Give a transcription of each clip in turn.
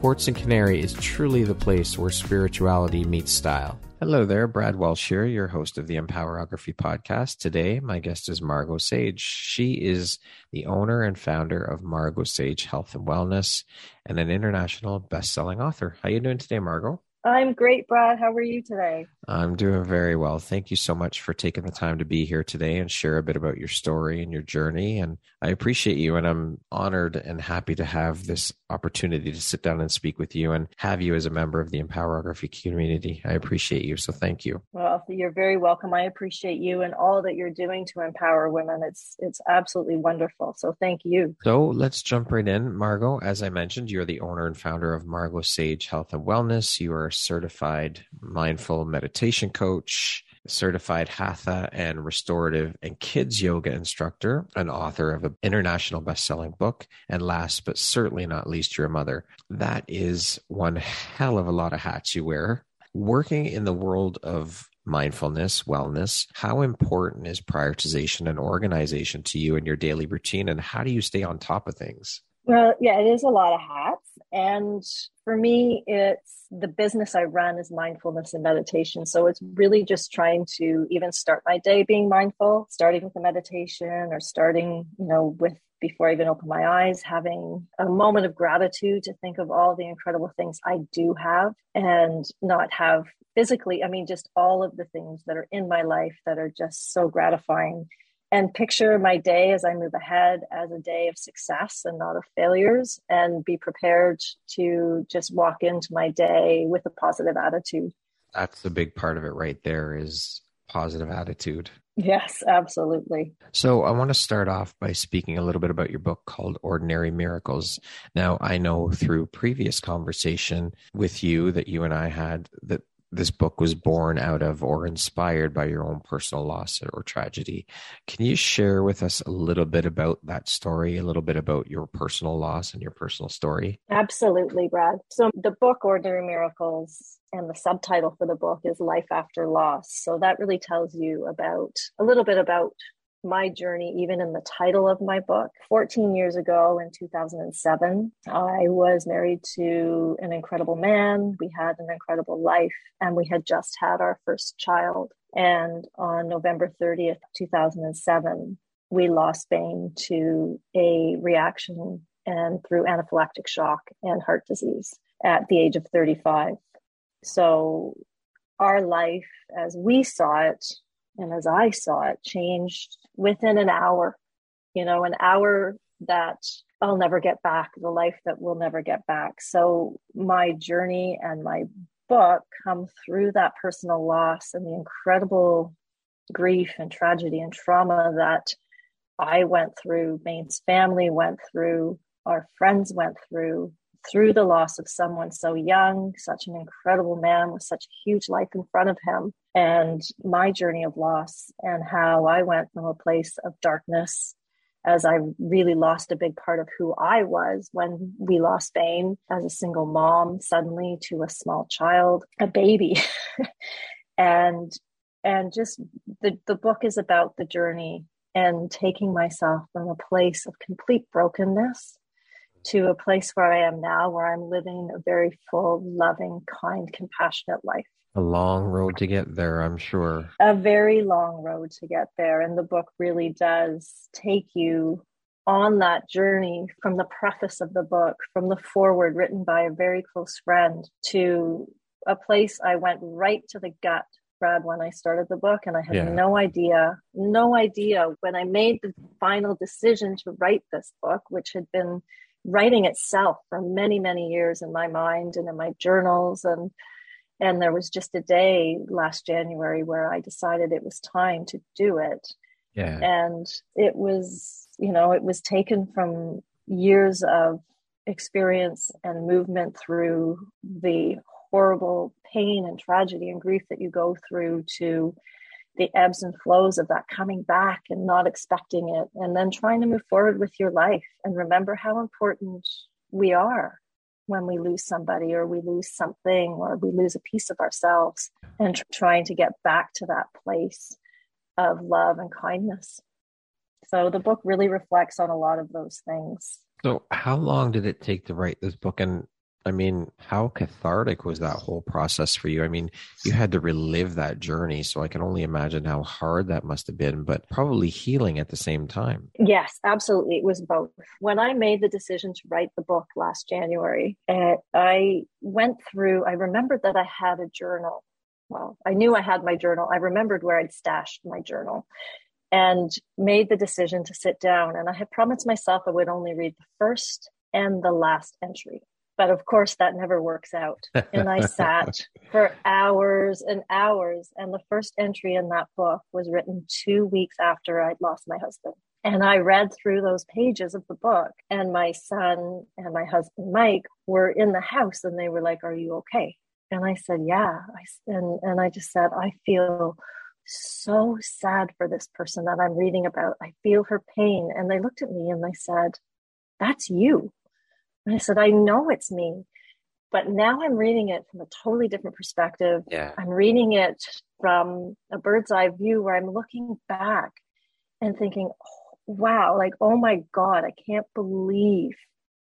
Quartz and Canary is truly the place where spirituality meets style. Hello there, Brad Walsh here, your host of the Empowerography podcast. Today, my guest is Margot Sage. She is the owner and founder of Margot Sage Health and Wellness and an international best-selling author. How you doing today, Margot? I'm great, Brad. How are you today? I'm doing very well. Thank you so much for taking the time to be here today and share a bit about your story and your journey. And I appreciate you, and I'm honored and happy to have this opportunity to sit down and speak with you and have you as a member of the Empowerography community. I appreciate you. So thank you. Well, you're very welcome. I appreciate you and all that you're doing to empower women. It's it's absolutely wonderful. So thank you. So let's jump right in. Margot, as I mentioned, you're the owner and founder of Margot Sage Health and Wellness. You are certified mindful meditation coach certified hatha and restorative and kids yoga instructor, an author of an international best-selling book, and last but certainly not least, your mother. That is one hell of a lot of hats you wear. Working in the world of mindfulness, wellness, how important is prioritization and organization to you in your daily routine, and how do you stay on top of things? Well, yeah, it is a lot of hats. And for me, it's the business I run is mindfulness and meditation. So it's really just trying to even start my day being mindful, starting with a meditation or starting, you know, with before I even open my eyes, having a moment of gratitude to think of all the incredible things I do have and not have physically, I mean, just all of the things that are in my life that are just so gratifying and picture my day as I move ahead as a day of success and not of failures, and be prepared to just walk into my day with a positive attitude. That's the big part of it right there is positive attitude. Yes, absolutely. So, I want to start off by speaking a little bit about your book called Ordinary Miracles. Now, I know through previous conversation with you that you and I had that this book was born out of or inspired by your own personal loss or tragedy. Can you share with us a little bit about that story, a little bit about your personal loss and your personal story? Absolutely, Brad. So, the book Ordinary Miracles and the subtitle for the book is Life After Loss. So, that really tells you about a little bit about my journey, even in the title of my book. 14 years ago in 2007, I was married to an incredible man. We had an incredible life, and we had just had our first child. And on November 30th, 2007, we lost Bane to a reaction and through anaphylactic shock and heart disease at the age of 35. So, our life as we saw it and as I saw it, changed within an hour. You know, an hour that I'll never get back, the life that we'll never get back. So my journey and my book come through that personal loss and the incredible grief and tragedy and trauma that I went through, Bane's family went through, our friends went through, through the loss of someone so young, such an incredible man with such a huge life in front of him, and my journey of loss, and how I went from a place of darkness as I really lost a big part of who I was when we lost Bane as a single mom suddenly to a small child, a baby. and and just the, the book is about the journey and taking myself from a place of complete brokenness to a place where I am now, where I'm living a very full, loving, kind, compassionate life. A long road to get there, I'm sure. A very long road to get there. And the book really does take you on that journey from the preface of the book, from the foreword written by a very close friend to a place I went right to the gut Brad, when I started the book, and I had Yeah. no idea, no idea when I made the final decision to write this book, which had been writing itself for many, many years in my mind and in my journals. And and there was just a day last January where I decided it was time to do it. Yeah. And it was, you know, it was taken from years of experience and movement through the horrible pain and tragedy and grief that you go through to the ebbs and flows of that coming back and not expecting it and then trying to move forward with your life and remember how important we are when we lose somebody or we lose something or we lose a piece of ourselves and tr- trying to get back to that place of love and kindness so the book really reflects on a lot of those things So, how long did it take to write this book? And I mean, how cathartic was that whole process for you? I mean, you had to relive that journey. So, I can only imagine how hard that must have been, but probably healing at the same time. Yes, absolutely. It was both. When I made the decision to write the book last January, uh, I went through, I remembered that I had a journal. Well, I knew I had my journal. I remembered where I'd stashed my journal and made the decision to sit down. And I had promised myself I would only read the first and the last entry. But of course, that never works out. And I sat for hours and hours. And the first entry in that book was written two weeks after I'd lost my husband. And I read through those pages of the book, and my son and my husband, Mike, were in the house and they were like, Are you okay? And I said, Yeah. I, and, and I just said, I feel so sad for this person that I'm reading about. I feel her pain. And they looked at me and they said, That's you. And I said, I know it's me. But now I'm reading it from a totally different perspective. Yeah. I'm reading it from a bird's eye view where I'm looking back and thinking, oh, wow, like, oh my God, I can't believe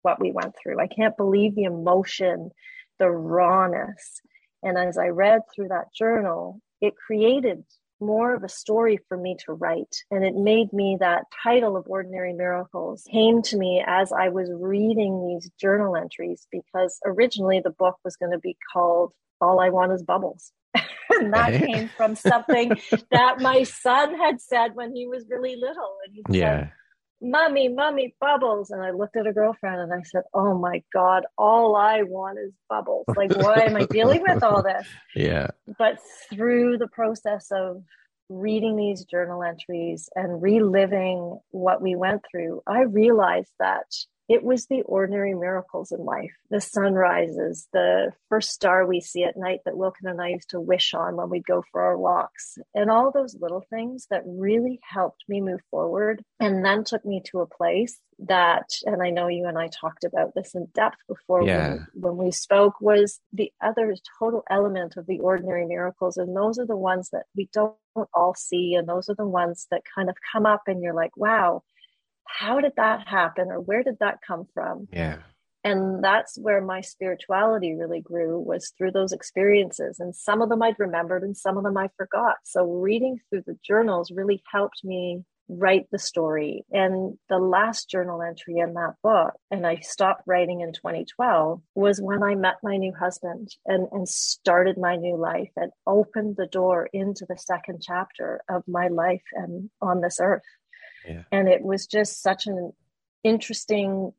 what we went through. I can't believe the emotion, the rawness. And as I read through that journal, it created more of a story for me to write. And it made me that title of Ordinary Miracles came to me as I was reading these journal entries because originally the book was going to be called All I Want Is Bubbles. and that came from something that my son had said when he was really little. And he said, Yeah. Mommy, Mommy, bubbles. And I looked at a girlfriend and I said, Oh my God, all I want is bubbles. Like, why am I dealing with all this? Yeah. But through the process of reading these journal entries and reliving what we went through, I realized that it was the ordinary miracles in life the sunrises, the first star we see at night that Wilkin and I used to wish on when we'd go for our walks, and all those little things that really helped me move forward and then took me to a place that, and I know you and I talked about this in depth before Yeah. when, when we spoke, was the other total element of the ordinary miracles. And those are the ones that we don't all see, and those are the ones that kind of come up, and you're like, wow how did that happen or where did that come from? Yeah. and that's where my spirituality really grew was through those experiences. And some of them i'd remembered and some of them i forgot. So reading through the journals really helped me write the story. And the last journal entry in that book and i stopped writing in 2012 was when i met my new husband and, and started my new life and opened the door into the second chapter of my life and on this earth Yeah. and it was just such an interesting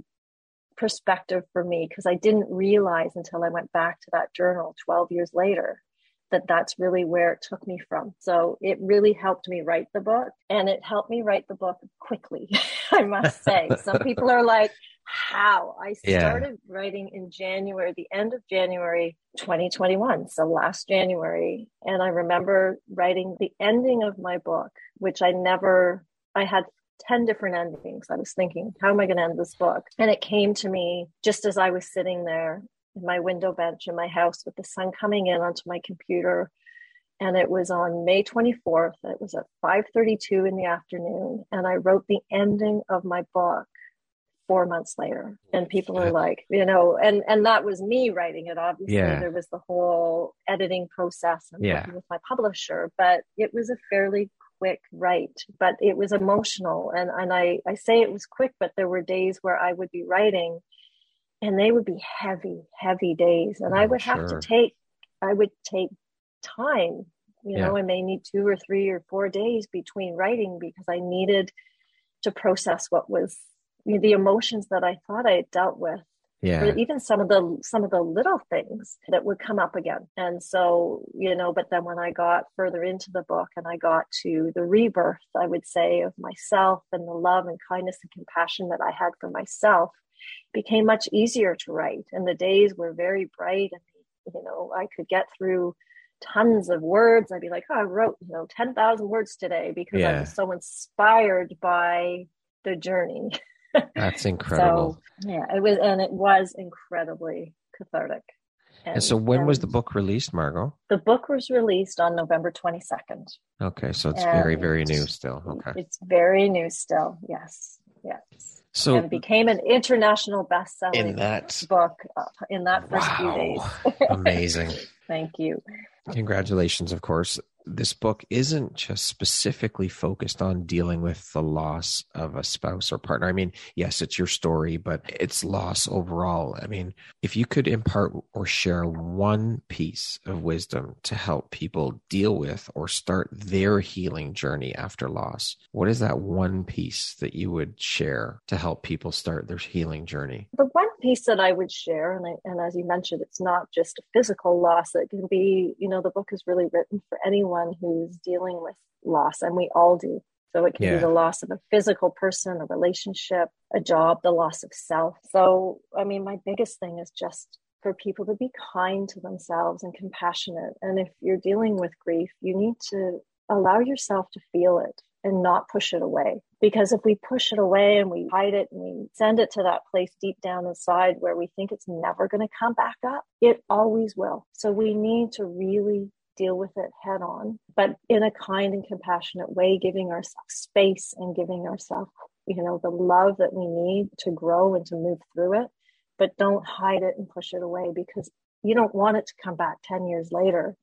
perspective for me because I didn't realize until I went back to that journal 12 years later that that's really where it took me from. So it really helped me write the book and it helped me write the book quickly, I must say. Some people are like, how? I Yeah. started writing in January, the end of January 2021, so last January. And I remember writing the ending of my book, which I never, I had 10 different endings. I was thinking, how am I going to end this book? And it came to me just as I was sitting there in my window bench in my house with the sun coming in onto my computer. And it was on May 24th. It was at 5:32 in the afternoon. And I wrote the ending of my book four months later. And people are like, you know, and and that was me writing it. Obviously, Yeah. there was the whole editing process and Yeah. working with my publisher, but it was a fairly quick write, but it was emotional. And and I, I say it was quick, but there were days where I would be writing and they would be heavy, heavy days. And I Oh, would have to take I would take time You yeah. know, I may need two or three or four days between writing because I needed to process what was you know, the emotions that I thought I had dealt with yeah. Or even some of the some of the little things that would come up again. And so you know but then when i got further into the book and i got to the rebirth i would say of myself and the love and kindness and compassion that i had for myself became much easier to write. And the days were very bright and you know i could get through tons of words. I'd be like oh i wrote you know 10,000 words today because yeah. i was so inspired by the journey That's incredible. so, yeah, it was, and it was incredibly cathartic. And, and so, when was the book released, Margot? The book was released on November 22nd. Okay, so it's and very, very new still. Okay. It's very new still. Yes. Yes. So and it became an international bestseller in that book uh, in that first wow. few days. Amazing. Thank you. Congratulations, of course this book isn't just specifically focused on dealing with the loss of a spouse or partner. I mean, yes, it's your story, but it's loss overall. I mean, if you could impart or share one piece of wisdom to help people deal with or start their healing journey after loss, what is that one piece that you would share to help people start their healing journey? The one piece that I would share, and, I, and as you mentioned, it's not just a physical loss. It can be, you know, the book is really written for anyone who's dealing with loss, and we all do. So it can yeah. be the loss of a physical person, a relationship, a job, the loss of self. So, I mean, my biggest thing is just for people to be kind to themselves and compassionate. And if you're dealing with grief, you need to allow yourself to feel it and not push it away. Because if we push it away and we hide it and we send it to that place deep down inside where we think it's never going to come back up, it always will. So we need to really deal with it head on, but in a kind and compassionate way, giving ourselves space and giving ourselves, you know, the love that we need to grow and to move through it. But don't hide it and push it away because you don't want it to come back 10 years later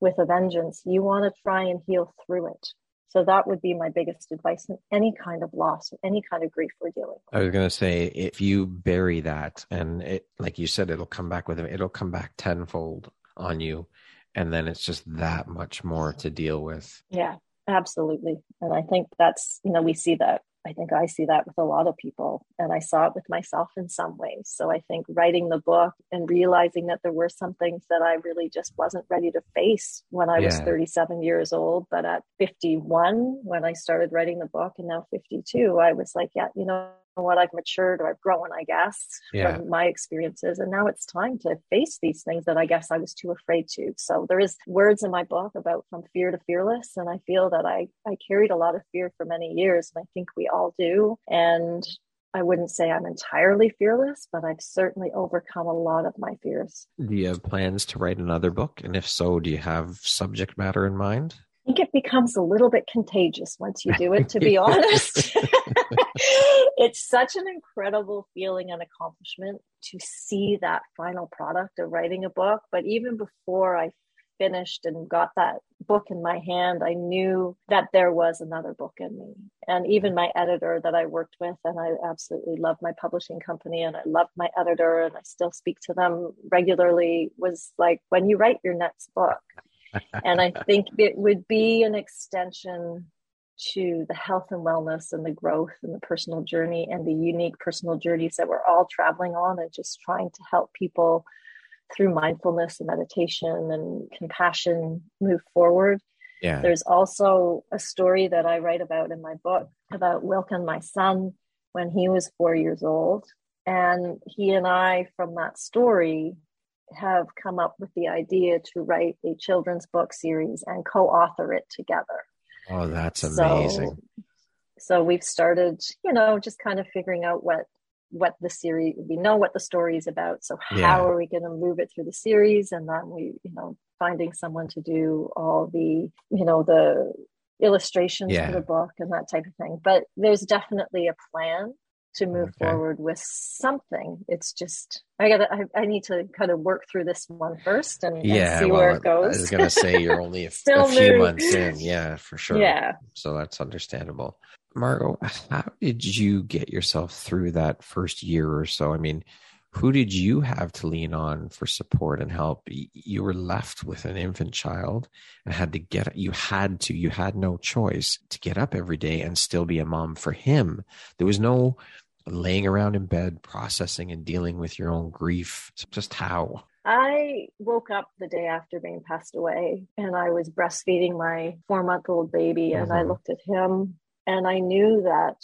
with a vengeance. You want to try and heal through it. So that would be my biggest advice in any kind of loss, any kind of grief we're dealing with. I was going to say, if you bury that and it, like you said, it'll come back with it, it'll come back tenfold on you. And then it's just that much more to deal with. Yeah, absolutely. And I think that's, you know, we see that I think I see that with a lot of people, and I saw it with myself in some ways. So I think writing the book and realizing that there were some things that I really just wasn't ready to face when I yeah. was 37 years old. But at 51, when I started writing the book, and now 52, I was like, yeah, you know, what I've matured or I've grown, I guess, yeah. from my experiences. And now it's time to face these things that I guess I was too afraid to. So there is words in my book about from fear to fearless. And I feel that I, I carried a lot of fear for many years. And I think we all do. And I wouldn't say I'm entirely fearless, but I've certainly overcome a lot of my fears. Do you have plans to write another book? And if so, do you have subject matter in mind? I think it becomes a little bit contagious once you do it, to be honest. it's such an incredible feeling and accomplishment to see that final product of writing a book. But even before I finished and got that book in my hand, I knew that there was another book in me. And even my editor that I worked with, and I absolutely love my publishing company and I love my editor and I still speak to them regularly, was like, when you write your next book, and I think it would be an extension to the health and wellness and the growth and the personal journey and the unique personal journeys that we're all traveling on and just trying to help people through mindfulness and meditation and compassion move forward. Yeah. There's also a story that I write about in my book about Wilkin, my son, when he was four years old. And he and I, from that story, have come up with the idea to write a children's book series and co-author it together. Oh, that's amazing. So, so we've started, you know, just kind of figuring out what what the series we know what the story is about so how yeah. are we going to move it through the series and then we you know finding someone to do all the you know the illustrations yeah. for the book and that type of thing but there's definitely a plan to move okay. forward with something. It's just I got I, I need to kind of work through this one first and, yeah, and see well, where it goes. I was going to say you're only a, a few months in, yeah, for sure. Yeah, so that's understandable. Margot, how did you get yourself through that first year or so? I mean, who did you have to lean on for support and help? You were left with an infant child and had to get, you had to, you had no choice to get up every day and still be a mom for him. There was no laying around in bed, processing and dealing with your own grief. Just how? I woke up the day after being passed away and I was breastfeeding my four month old baby mm-hmm. and I mm-hmm. looked at him and I knew that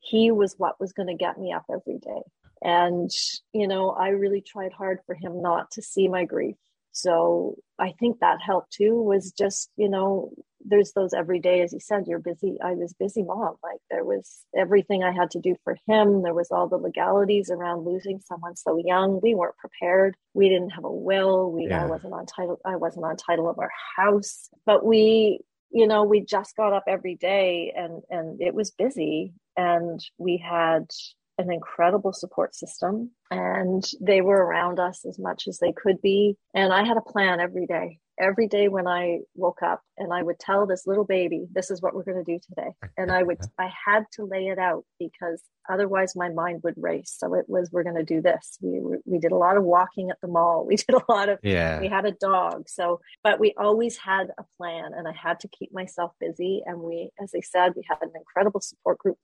he was what was going to get me up every day. And, you know, I really tried hard for him not to see my grief. So I think that helped too, was just, you know, there's those every day, as you said, you're busy. I was busy mom. Like there was everything I had to do for him. There was all the legalities around losing someone so young. We weren't prepared. We didn't have a will. We yeah. I wasn't on title. I wasn't on title of our house. But we, you know, we just got up every day and and it was busy. And we had an incredible support system and they were around us as much as they could be. And I had a plan every day. Every day when I woke up and I would tell this little baby, this is what we're going to do today. And I would, I had to lay it out because otherwise my mind would race. So it was, we're going to do this. We, we did a lot of walking at the mall. We did a lot of, yeah. we had a dog. So, but we always had a plan and I had to keep myself busy. And we, as I said, we had an incredible support group.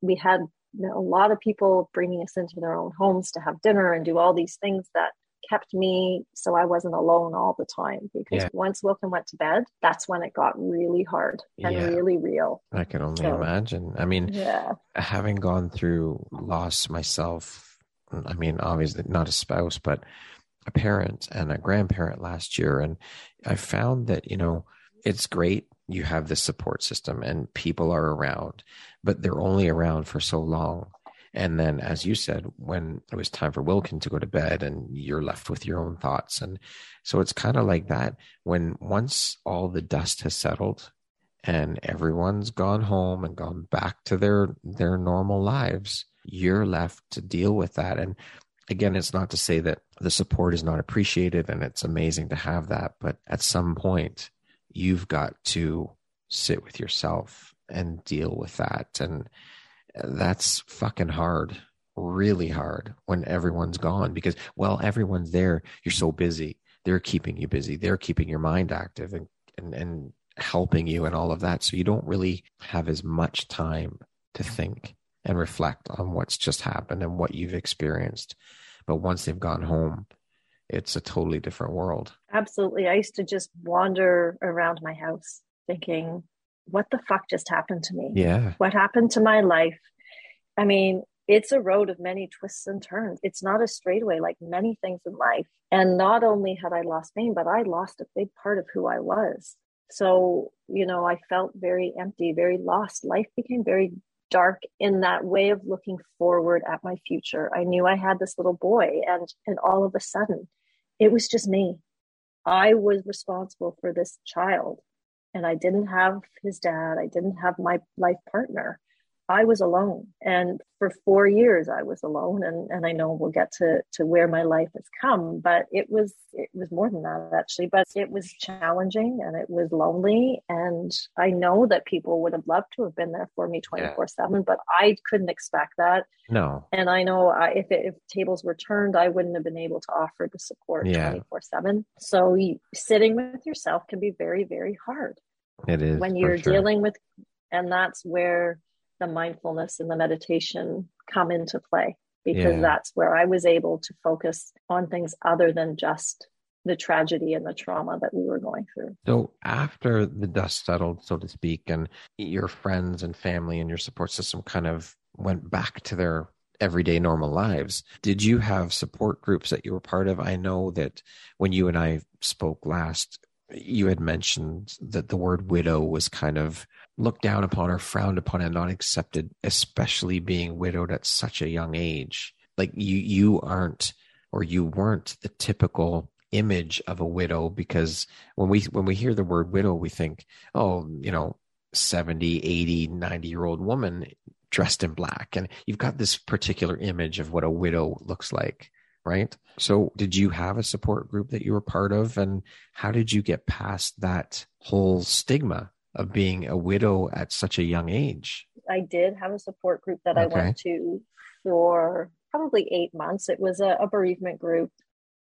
We had a lot of people bringing us into their own homes to have dinner and do all these things that kept me so I wasn't alone all the time. Because yeah. once Wilkin went to bed, that's when it got really hard and yeah. really real. I can only so, imagine. I mean, yeah. having gone through loss myself, I mean, obviously not a spouse, but a parent and a grandparent last year. And I found that, you know, it's great you have this support system and people are around, but they're only around for so long. And then, as you said, when it was time for Wilkin to go to bed and you're left with your own thoughts. And so it's kind of like that when once all the dust has settled and everyone's gone home and gone back to their, their normal lives, you're left to deal with that. And again, it's not to say that the support is not appreciated and it's amazing to have that, but at some point, you've got to sit with yourself and deal with that. And that's fucking hard, really hard when everyone's gone because, well, everyone's there. You're so busy. They're keeping you busy. They're keeping your mind active and, and, and helping you and all of that. So you don't really have as much time to think and reflect on what's just happened and what you've experienced. But once they've gone home, it's a totally different world. Absolutely. I used to just wander around my house thinking, what the fuck just happened to me? Yeah. What happened to my life? I mean, it's a road of many twists and turns. It's not a straightaway like many things in life. And not only had I lost Bain, but I lost a big part of who I was. So, you know, I felt very empty, very lost. Life became very dark in that way of looking forward at my future. I knew I had this little boy and and all of a sudden it was just me. I was responsible for this child and I didn't have his dad. I didn't have my life partner. I was alone. And for four years I was alone. And, and I know we'll get to, to where my life has come, but it was it was more than that actually. But it was challenging and it was lonely. And I know that people would have loved to have been there for me 24 7, but I couldn't expect that. No. And I know I, if it, if tables were turned, I wouldn't have been able to offer the support twenty four seven. So you, sitting with yourself can be very, very hard. It is when you're sure. dealing with, and that's where the mindfulness and the meditation come into play because yeah. that's where I was able to focus on things other than just the tragedy and the trauma that we were going through. So, after the dust settled, so to speak, and your friends and family and your support system kind of went back to their everyday normal lives, did you have support groups that you were part of? I know that when you and I spoke last, you had mentioned that the word widow was kind of looked down upon or frowned upon and not accepted, especially being widowed at such a young age. Like you, you aren't or you weren't the typical image of a widow because when we when we hear the word widow we think oh you know 70 80 90 year old woman dressed in black and you've got this particular image of what a widow looks like right so did you have a support group that you were part of and how did you get past that whole stigma of being a widow at such a young age? I did have a support group that okay. I went to for probably eight months. It was a, a bereavement group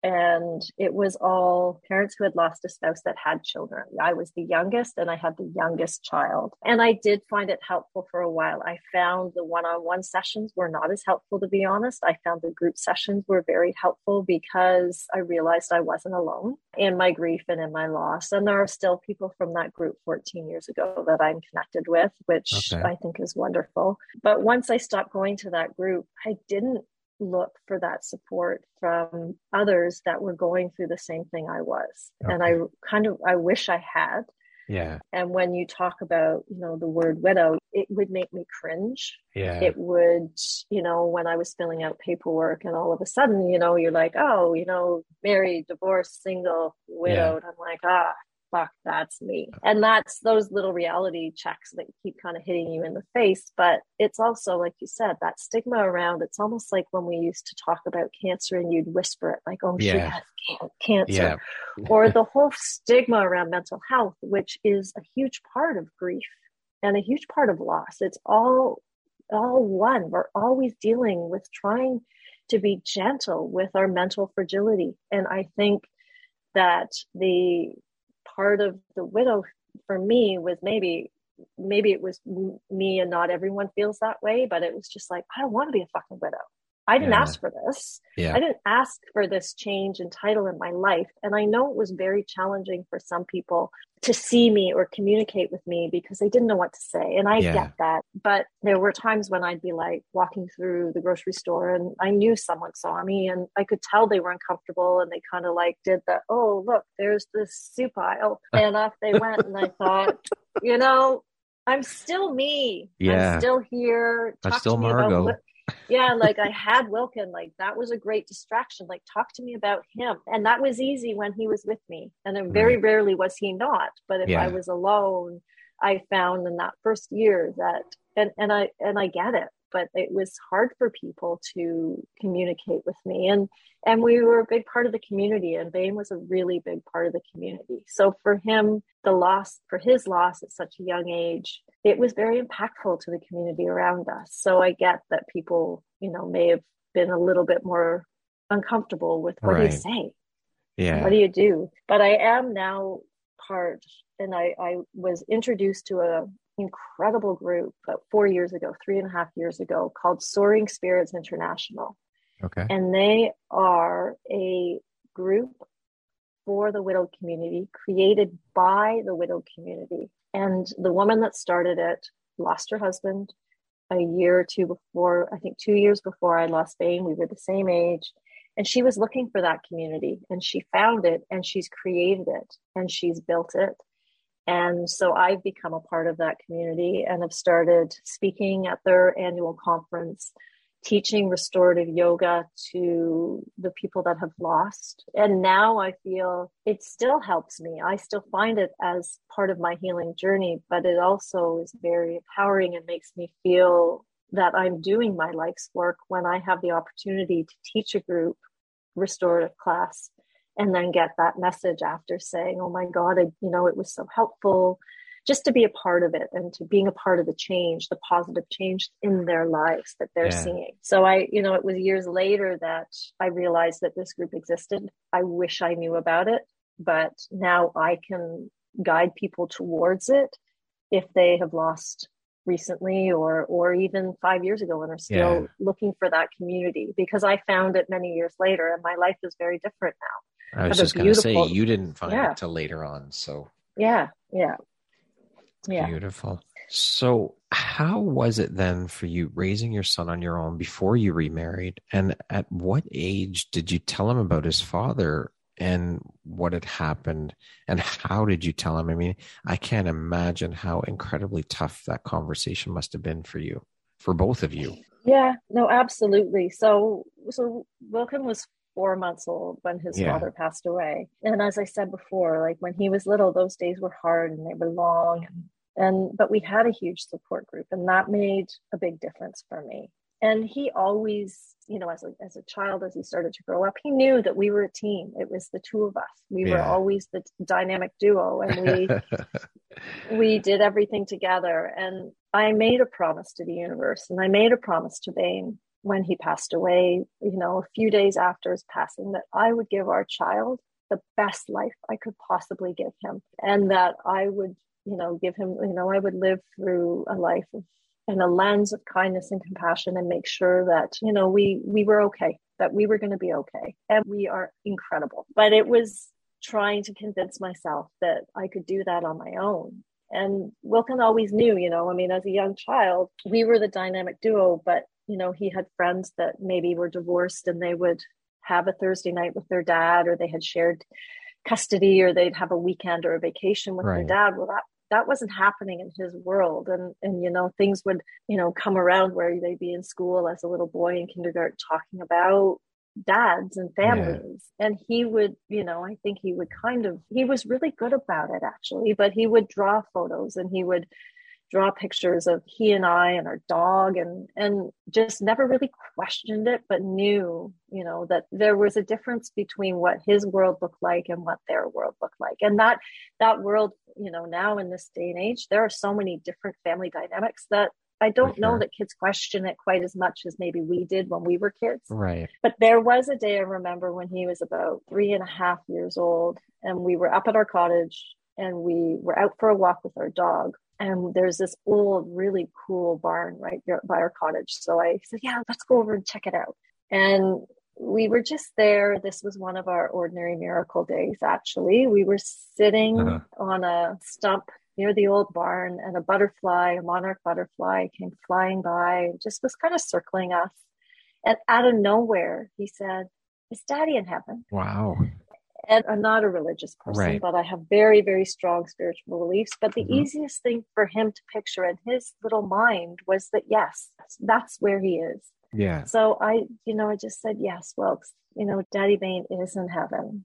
and it was all parents who had lost a spouse that had children. I was the youngest and I had the youngest child. And I did find it helpful for a while. I found the one on one sessions were not as helpful, to be honest. I found the group sessions were very helpful because I realized I wasn't alone in my grief and in my loss. And there are still people from that group 14 years ago that I'm connected with, which okay. I think is wonderful. But once I stopped going to that group, I didn't look for that support from others that were going through the same thing I was. Okay. And I kind of I wish I had. Yeah. And when you talk about, you know, the word widow, it would make me cringe. Yeah. It would, you know, when I was filling out paperwork and all of a sudden, you know, you're like, oh, you know, married, divorced, single, widowed. Yeah. I'm like, ah, fuck, that's me. And that's those little reality checks that keep kind of hitting you in the face. But it's also, like you said, that stigma around it's almost like when we used to talk about cancer and you'd whisper it like, oh, yeah. she has cancer. Yeah. or the whole stigma around mental health, which is a huge part of grief and a huge part of loss. It's all all one. We're always dealing with trying to be gentle with our mental fragility. And I think that the part of the widow for me was maybe maybe it was me and not everyone feels that way but it was just like i don't want to be a fucking widow I didn't yeah. ask for this. Yeah. I didn't ask for this change in title in my life. And I know it was very challenging for some people to see me or communicate with me because they didn't know what to say. And I yeah. get that. But there were times when I'd be like walking through the grocery store and I knew someone saw me and I could tell they were uncomfortable and they kind of like did the, oh, look, there's this soup aisle. And off they went. And I thought, you know, I'm still me. Yeah. I'm still here. I'm still Margot yeah, like I had Wilkin, like that was a great distraction. Like talk to me about him. And that was easy when he was with me. And then very right. rarely was he not. But if yeah. I was alone, I found in that first year that and, and I and I get it but it was hard for people to communicate with me. And and we were a big part of the community and Bain was a really big part of the community. So for him the loss for his loss at such a young age it was very impactful to the community around us. So I get that people you know may have been a little bit more uncomfortable with what right. do you say yeah. What do you do? But I am now part and I, I was introduced to a incredible group about four years ago, three and a half years ago, called Soaring Spirits International. Okay. And they are a group for the widowed community, created by the widowed community. And the woman that started it lost her husband a year or two before, I think two years before I lost Bain. We were the same age. And she was looking for that community and she found it and she's created it and she's built it. And so I've become a part of that community and have started speaking at their annual conference, teaching restorative yoga to the people that have lost. And now I feel it still helps me. I still find it as part of my healing journey, but it also is very empowering and makes me feel that I'm doing my life's work when I have the opportunity to teach a group restorative class and then get that message after saying, oh my God, I, you know, it was so helpful just to be a part of it and to being a part of the change, the positive change in their lives that they're yeah. seeing. So I, you know, it was years later that I realized that this group existed. I wish I knew about it, but now I can guide people towards it if they have lost recently or or even 5 years ago and are still yeah. looking for that community because I found it many years later and my life is very different now. I was just going to say you didn't find yeah. it till later on. So yeah, yeah, yeah. Beautiful. So how was it then for you raising your son on your own before you remarried? And at what age did you tell him about his father and what had happened? And how did you tell him? I mean, I can't imagine how incredibly tough that conversation must have been for you, for both of you. Yeah, no, absolutely. So, so Wilkin was four months old when his yeah. father passed away. And as I said before, like when he was little, those days were hard and they were long. And, and but we had a huge support group, and that made a big difference for me. And he always, you know, as a as a child, as he started to grow up, he knew that we were a team. It was the two of us. We yeah. were always the dynamic duo, and we we did everything together. And I made a promise to the universe, and I made a promise to Bain when he passed away, you know, a few days after his passing, that I would give our child the best life I could possibly give him. And that I would, you know, give him, you know, I would live through a life of and a lens of kindness and compassion and make sure that, you know, we we were okay, that we were going to be okay. And we are incredible. But it was trying to convince myself that I could do that on my own. And Wilkin always knew, you know, I mean, as a young child, we were the dynamic duo, but, you know, he had friends that maybe were divorced and they would have a Thursday night with their dad or they had shared custody or they'd have a weekend or a vacation with right. their dad. Well, that that wasn't happening in his world and and you know things would you know come around where they'd be in school as a little boy in kindergarten talking about dads and families yeah. and he would you know i think he would kind of he was really good about it actually but he would draw photos and he would draw pictures of he and I and our dog and and just never really questioned it but knew you know that there was a difference between what his world looked like and what their world looked like and that that world you know now in this day and age there are so many different family dynamics that I don't sure. know that kids question it quite as much as maybe we did when we were kids. Right. But there was a day I remember when he was about three and a half years old, and we were up at our cottage and we were out for a walk with our dog. And there's this old, really cool barn right by our cottage. So I said, Yeah, let's go over and check it out. And we were just there. This was one of our ordinary miracle days, actually. We were sitting uh-huh. on a stump near the old barn, and a butterfly, a monarch butterfly, came flying by, just was kind of circling us. And out of nowhere, he said, Is daddy in heaven? Wow. And I'm not a religious person, right. but I have very, very strong spiritual beliefs. But the mm-hmm. easiest thing for him to picture in his little mind was that, yes, that's where he is. Yeah. So I, you know, I just said, yes, well, you know, Daddy Bain is in heaven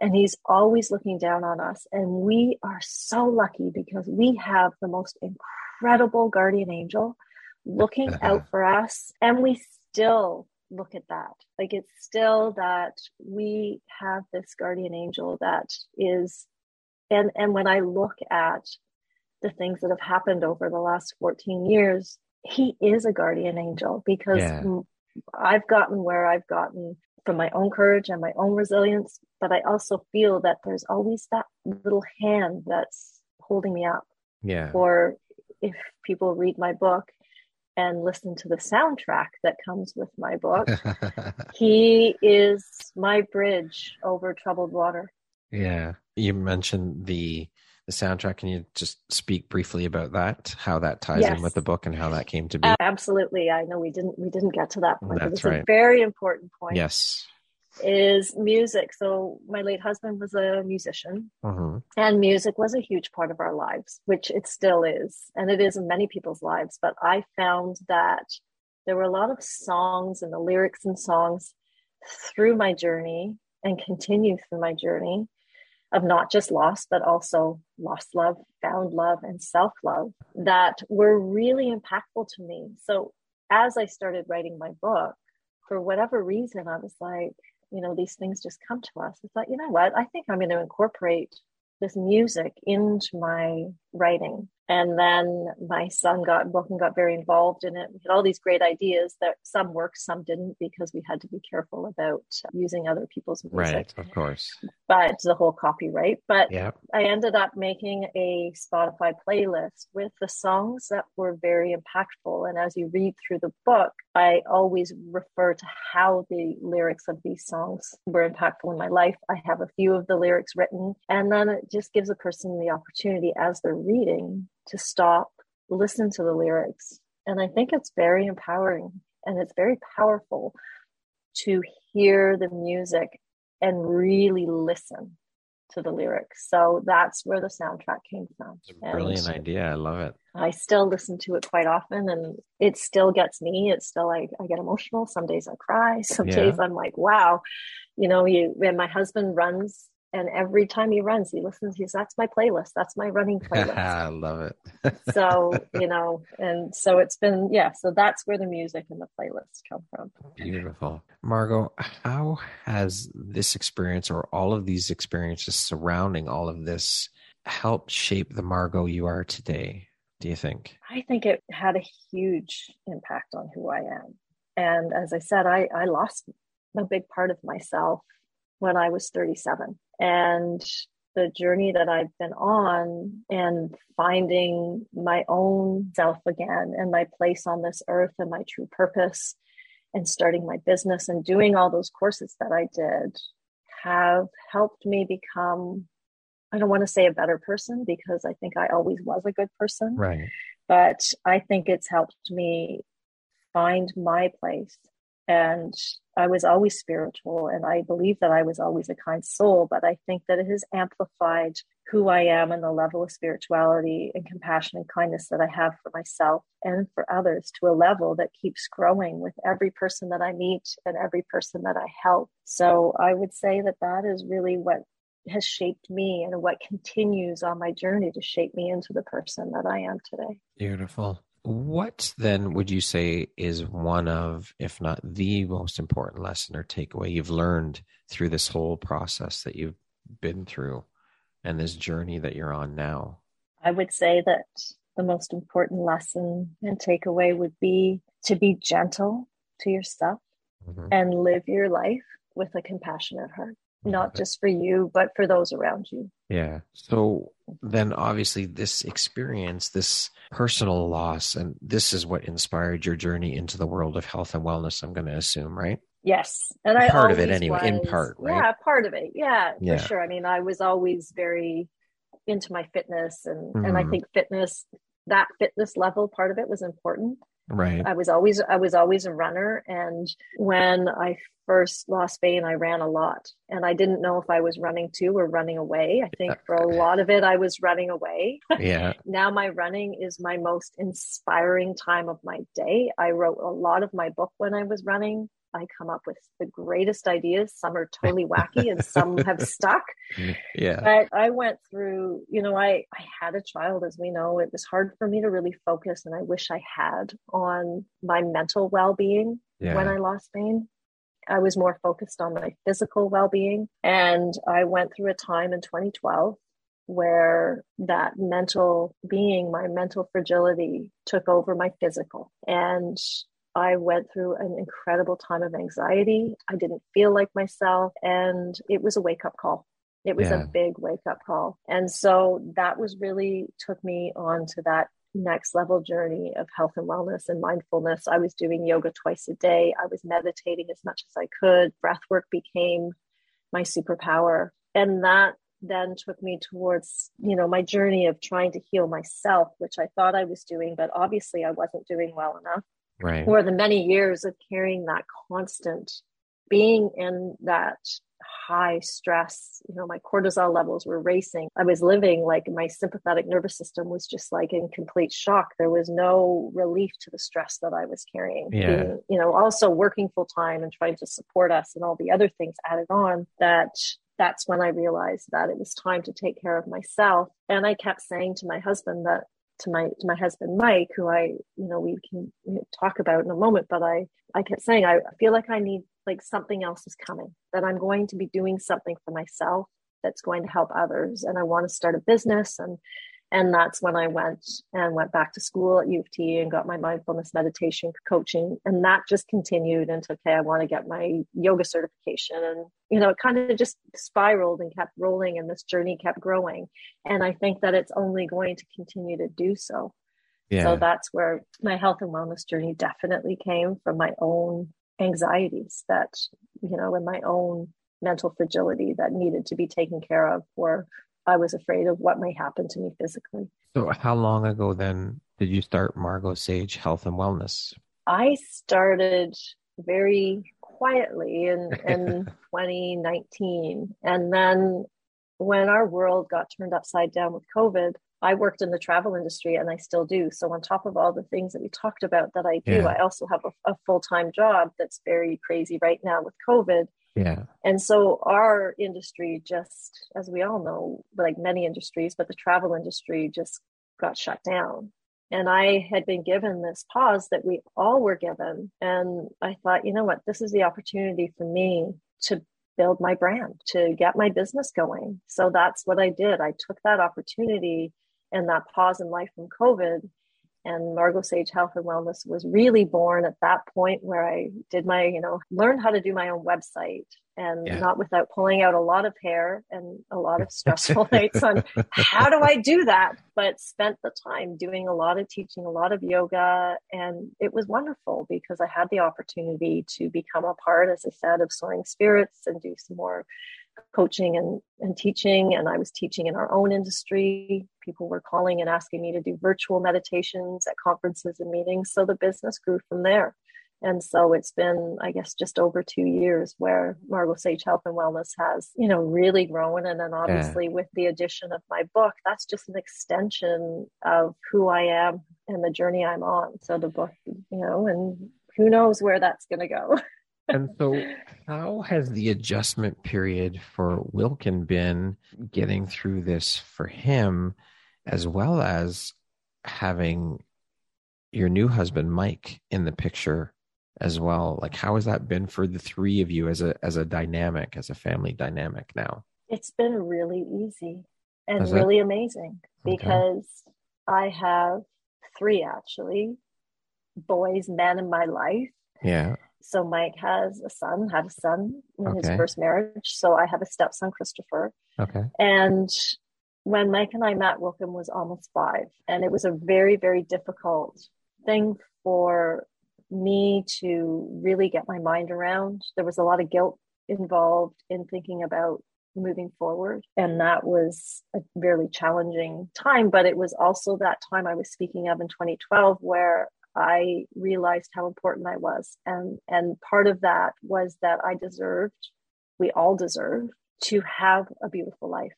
and he's always looking down on us. And we are so lucky because we have the most incredible guardian angel looking out for us. And we still look at that. Like it's still that we have this guardian angel that is, and, and when I look at the things that have happened over the last 14 years, he is a guardian angel because yeah. I've gotten where I've gotten from my own courage and my own resilience, but I also feel that there's always that little hand that's holding me up. Yeah. Or if people read my book and listen to the soundtrack that comes with my book, he is my bridge over troubled water. Yeah. You mentioned the the soundtrack. Can you just speak briefly about that? How that ties yes. in with the book and how that came to be? Absolutely. I know we didn't we didn't get to that point. That's right. a very important point. Yes. Is music. So my late husband was a musician, mm-hmm. and music was a huge part of our lives, which it still is, and it is in many people's lives. But I found that there were a lot of songs and the lyrics and songs through my journey and continue through my journey of not just loss, but also lost love, found love, and self love that were really impactful to me. So as I started writing my book, for whatever reason, I was like, you know, these things just come to us. it's like you know what? I think I'm going to incorporate this music into my writing. And then my son got Wilkin got very involved in it. We had all these great ideas that some worked, some didn't, because we had to be careful about using other people's music. Right, of course. But the whole copyright. But yeah. I ended up making a Spotify playlist with the songs that were very impactful. And as you read through the book, I always refer to how the lyrics of these songs were impactful in my life. I have a few of the lyrics written, and then it just gives a person the opportunity as they're reading to stop, listen to the lyrics. And I think it's very empowering and it's very powerful to hear the music and really listen to the lyrics. So that's where the soundtrack came from. It's a brilliant and idea. I love it. I still listen to it quite often and it still gets me. It's still like I get emotional. Some days I cry. Some yeah. days I'm like, wow. You know, you when my husband runs and every time he runs he listens he's that's my playlist. That's my running playlist. i love it. So you know and so it's been yeah so that's where the music and the playlists come from. Beautiful. Margot how has this experience or all of these experiences surrounding all of this helped shape the margot you are today do you think? I think it had a huge impact on who i am. And as I said, I, I lost a big part of myself when I was 37. And the journey that I've been on and finding my own self again and my place on this earth and my true purpose and starting my business and doing all those courses that I did have helped me become I don't want to say a better person because I think I always was a good person. Right. But I think it's helped me find my place and I was always spiritual and I believe that I was always a kind soul, but I think that it has amplified who I am and the level of spirituality and compassion and kindness that I have for myself and for others to a level that keeps growing with every person that I meet and every person that I help. So I would say that that is really what has shaped me and what continues on my journey to shape me into the person that I am today. Beautiful. What then would you say is one of, if not the most important lesson or takeaway you've learned through this whole process that you've been through and this journey that you're on now? I would say that the most important lesson and takeaway would be to be gentle to yourself mm-hmm. and live your life with a compassionate heart not just for you, but for those around you. Yeah. So then obviously this experience, this personal loss, and this is what inspired your journey into the world of health and wellness, I'm going to assume, right? Yes. And I part of it anyway, was, in part, right? Yeah, part of it. Yeah, yeah, for sure. I mean, I was always very into my fitness and, mm. and I mm-hmm. think fitness, that fitness level part of it was important. Right. I was always I was always a runner and when I first lost Bain I ran a lot and I didn't know if I was running to or running away. I think for a lot of it I was running away. Yeah. now my running is my most inspiring time of my day. I wrote a lot of my book when I was running. I come up with the greatest ideas. Some are totally wacky and some have stuck. Yeah. But I went through, you know, I, I had a child, as we know. It was hard for me to really focus, and I wish I had on my mental well being yeah. when I lost Bain. I was more focused on my physical well being. And I went through a time in 2012 where that mental being, my mental fragility took over my physical. And I went through an incredible time of anxiety. I didn't feel like myself, and it was a wake up call. It was yeah. a big wake up call. And so that was really took me on to that next level journey of health and wellness and mindfulness. I was doing yoga twice a day. I was meditating as much as I could. Breath work became my superpower. And that then took me towards, you know, my journey of trying to heal myself, which I thought I was doing, but obviously I wasn't doing well enough right. for the many years of carrying that constant being in that high stress you know my cortisol levels were racing i was living like my sympathetic nervous system was just like in complete shock there was no relief to the stress that i was carrying yeah. Being, you know also working full time and trying to support us and all the other things added on that that's when i realized that it was time to take care of myself and i kept saying to my husband that to my to my husband Mike, who I you know we can talk about in a moment. But I I kept saying I feel like I need like something else is coming. That I'm going to be doing something for myself that's going to help others, and I want to start a business and and that's when I went and went back to school at U of T and got my mindfulness meditation coaching. And that just continued into, okay, I want to get my yoga certification. And, you know, it kind of just spiraled and kept rolling and this journey kept growing. And I think that it's only going to continue to do so. Yeah. So that's where my health and wellness journey definitely came from my own anxieties that, you know, and my own mental fragility that needed to be taken care of for I was afraid of what might happen to me physically. So, how long ago then did you start Margot Sage Health and Wellness? I started very quietly in, in 2019. And then when our world got turned upside down with COVID, I worked in the travel industry and I still do. So, on top of all the things that we talked about that I do, yeah. I also have a, a full time job that's very crazy right now with COVID. Yeah. And so our industry just, as we all know, like many industries, but the travel industry just got shut down. And I had been given this pause that we all were given. And I thought, you know what, this is the opportunity for me to build my brand, to get my business going. So that's what I did. I took that opportunity and that pause in life from COVID and Margot Sage Health and Wellness was really born at that point where I did my, you know, learned how to do my own website and yeah. not without pulling out a lot of hair and a lot of stressful nights on how do I do that? But spent the time doing a lot of teaching, a lot of yoga. And it was wonderful because I had the opportunity to become a part, as I said, of Soaring Spirits and do some more coaching and, and teaching. And I was teaching in our own industry. People were calling and asking me to do virtual meditations at conferences and meetings. So the business grew from there. And so it's been, I guess, just over two years where Margot Sage Health and Wellness has, you know, really grown. And then obviously yeah. with the addition of my book, that's just an extension of who I am and the journey I'm on. So the book, you know, and who knows where that's going to go. and so, how has the adjustment period for Wilkin been getting through this for him, as well as having your new husband, Mike, in the picture as well? Like, how has that been for the three of you as a as a dynamic, as a family dynamic now? It's been really easy and really amazing because okay. I have three actually boys, men in my life. Yeah so Mike has a son, had a son in okay. his first marriage. So I have a stepson, Christopher. Okay. And when Mike and I met, Wilkin was almost five. And it was a very, very difficult thing for me to really get my mind around. There was a lot of guilt involved in thinking about moving forward. And that was a really challenging time. But it was also that time I was speaking of in 2012 where I realized how important I was. And, and part of that was that I deserved, we all deserve to have a beautiful life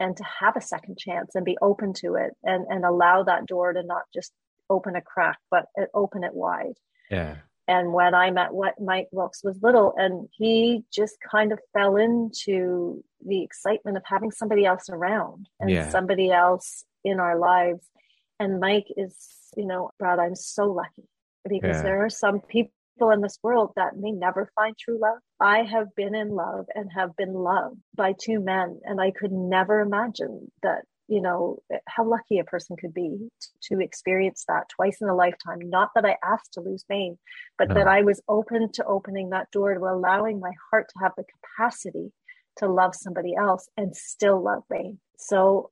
and to have a second chance and be open to it and, and allow that door to not just open a crack, but open it wide. Yeah. And when I met what Mike Wilkin was little, and he just kind of fell into the excitement of having somebody else around and yeah. somebody else in our lives. And Mike is you know, Brad, I'm so lucky because yeah. there are some people in this world that may never find true love. I have been in love and have been loved by two men, and I could never imagine that, you know, how lucky a person could be to, to experience that twice in a lifetime. Not that I asked to lose Bain, but no. that I was open to opening that door to allowing my heart to have the capacity to love somebody else and still love me. So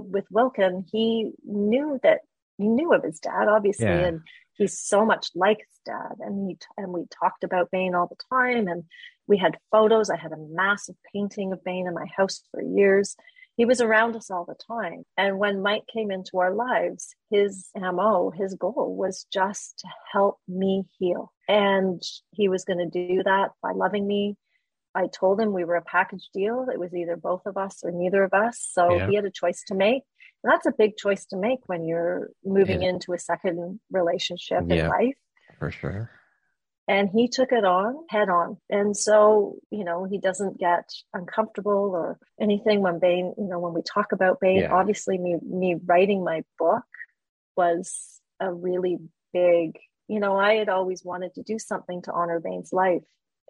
with Wilkin, he knew that he knew of his dad, obviously, yeah. and he's so much like his dad. And he and we talked about Bain all the time, and we had photos. I had a massive painting of Bain in my house for years. He was around us all the time. And when Mike came into our lives, his MO, his goal was just to help me heal. And he was going to do that by loving me. I told him we were a package deal. It was either both of us or neither of us. So yeah. he had a choice to make And that's a big choice to make when you're moving yeah. into a second relationship yeah, in life. For sure. And he took it on head on. And so, you know, he doesn't get uncomfortable or anything when Bain, you know, when we talk about Bain, yeah. obviously me me writing my book was a really big, you know, I had always wanted to do something to honor Bain's life.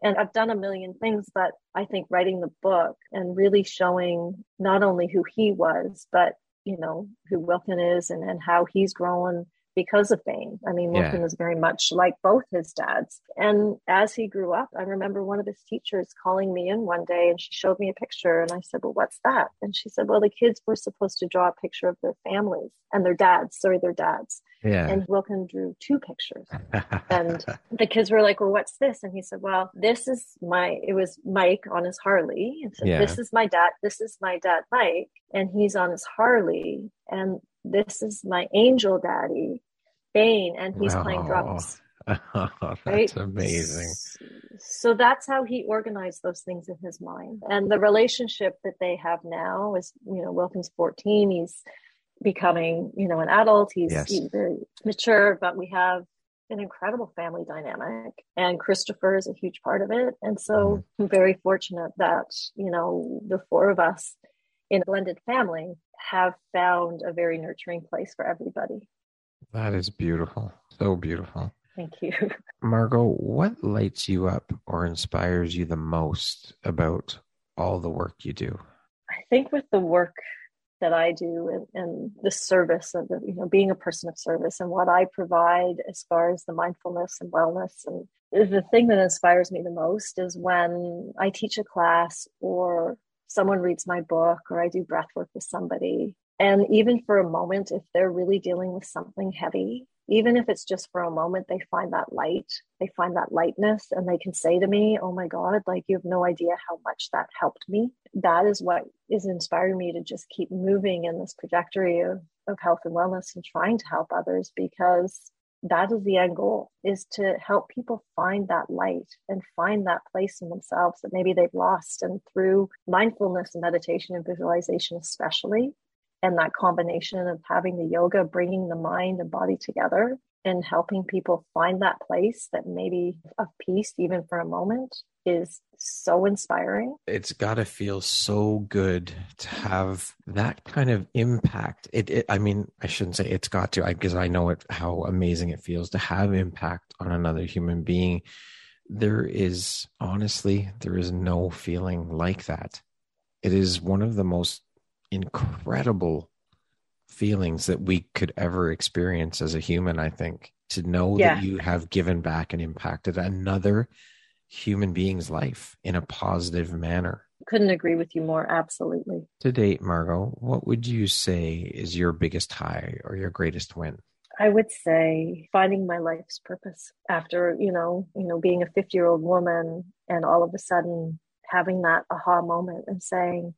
And I've done a million things, but I think writing the book and really showing not only who he was, but you know who Wilkin is and, and how he's grown because of Bain. I mean, Wilkin yeah. was very much like both his dads. And as he grew up, I remember one of his teachers calling me in one day and she showed me a picture. And I said, Well, what's that? And she said, Well, the kids were supposed to draw a picture of their families and their dads, sorry, their dads. Yeah. And Wilkin drew two pictures. and the kids were like, Well, what's this? And he said, Well, this is my, it was Mike on his Harley. And said, yeah. This is my dad. This is my dad, Mike. And he's on his Harley. And this is my angel daddy, Bain, and he's wow. playing drums. Oh, that's right? amazing. So that's how he organized those things in his mind. And the relationship that they have now is, you know, Wilkin's 14. He's becoming, you know, an adult. He's, yes. he's very mature, but we have an incredible family dynamic and Christopher is a huge part of it. And so mm-hmm. I'm very fortunate that, you know, the four of us in a blended family have found a very nurturing place for everybody. That is beautiful. So beautiful. Thank you. Margot, what lights you up or inspires you the most about all the work you do? I think with the work that I do and, and the service of the, you know, being a person of service and what I provide as far as the mindfulness and wellness. And the thing that inspires me the most is when I teach a class or someone reads my book or I do breath work with somebody. And even for a moment, if they're really dealing with something heavy, even if it's just for a moment, they find that light, they find that lightness, and they can say to me, Oh my God, like you have no idea how much that helped me. That is what is inspiring me to just keep moving in this trajectory of, of health and wellness and trying to help others because that is the end goal is to help people find that light and find that place in themselves that maybe they've lost and through mindfulness and meditation and visualization especially and that combination of having the yoga, bringing the mind and body together and helping people find that place that maybe of peace, even for a moment, is so inspiring. It's got to feel so good to have that kind of impact. It, it I mean, I shouldn't say it's got to, because I, I know it how amazing it feels to have impact on another human being. There is honestly, there is no feeling like that. It is one of the most incredible feelings that we could ever experience as a human, I think. To know yeah. that you have given back and impacted another human being's life in a positive manner. Couldn't agree with you more. Absolutely. To date, Margot, what would you say is your biggest high or your greatest win? I would say finding my life's purpose after, you know, you know, being a 50 year old woman and all of a sudden having that aha moment and saying,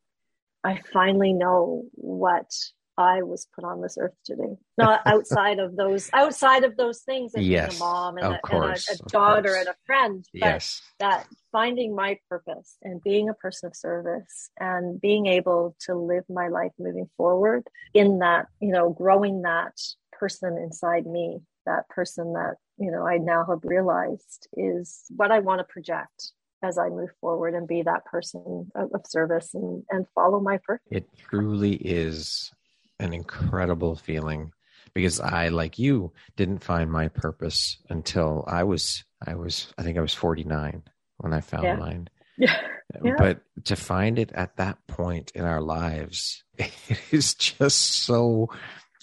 I finally know what I was put on this earth to do. Not outside of those outside of those things and yes, being a mom and, a, course, and a, a daughter and a friend. But yes. that finding my purpose and being a person of service and being able to live my life moving forward in that, you know, growing that person inside me, that person that, you know, I now have realized is what I want to project as I move forward and be that person of, of service and, and follow my purpose. It truly is an incredible feeling because I, like you, didn't find my purpose until I was, I was, I think I was 49 when I found yeah. mine. Yeah. Uh, yeah. But to find it at that point in our lives, it is just so,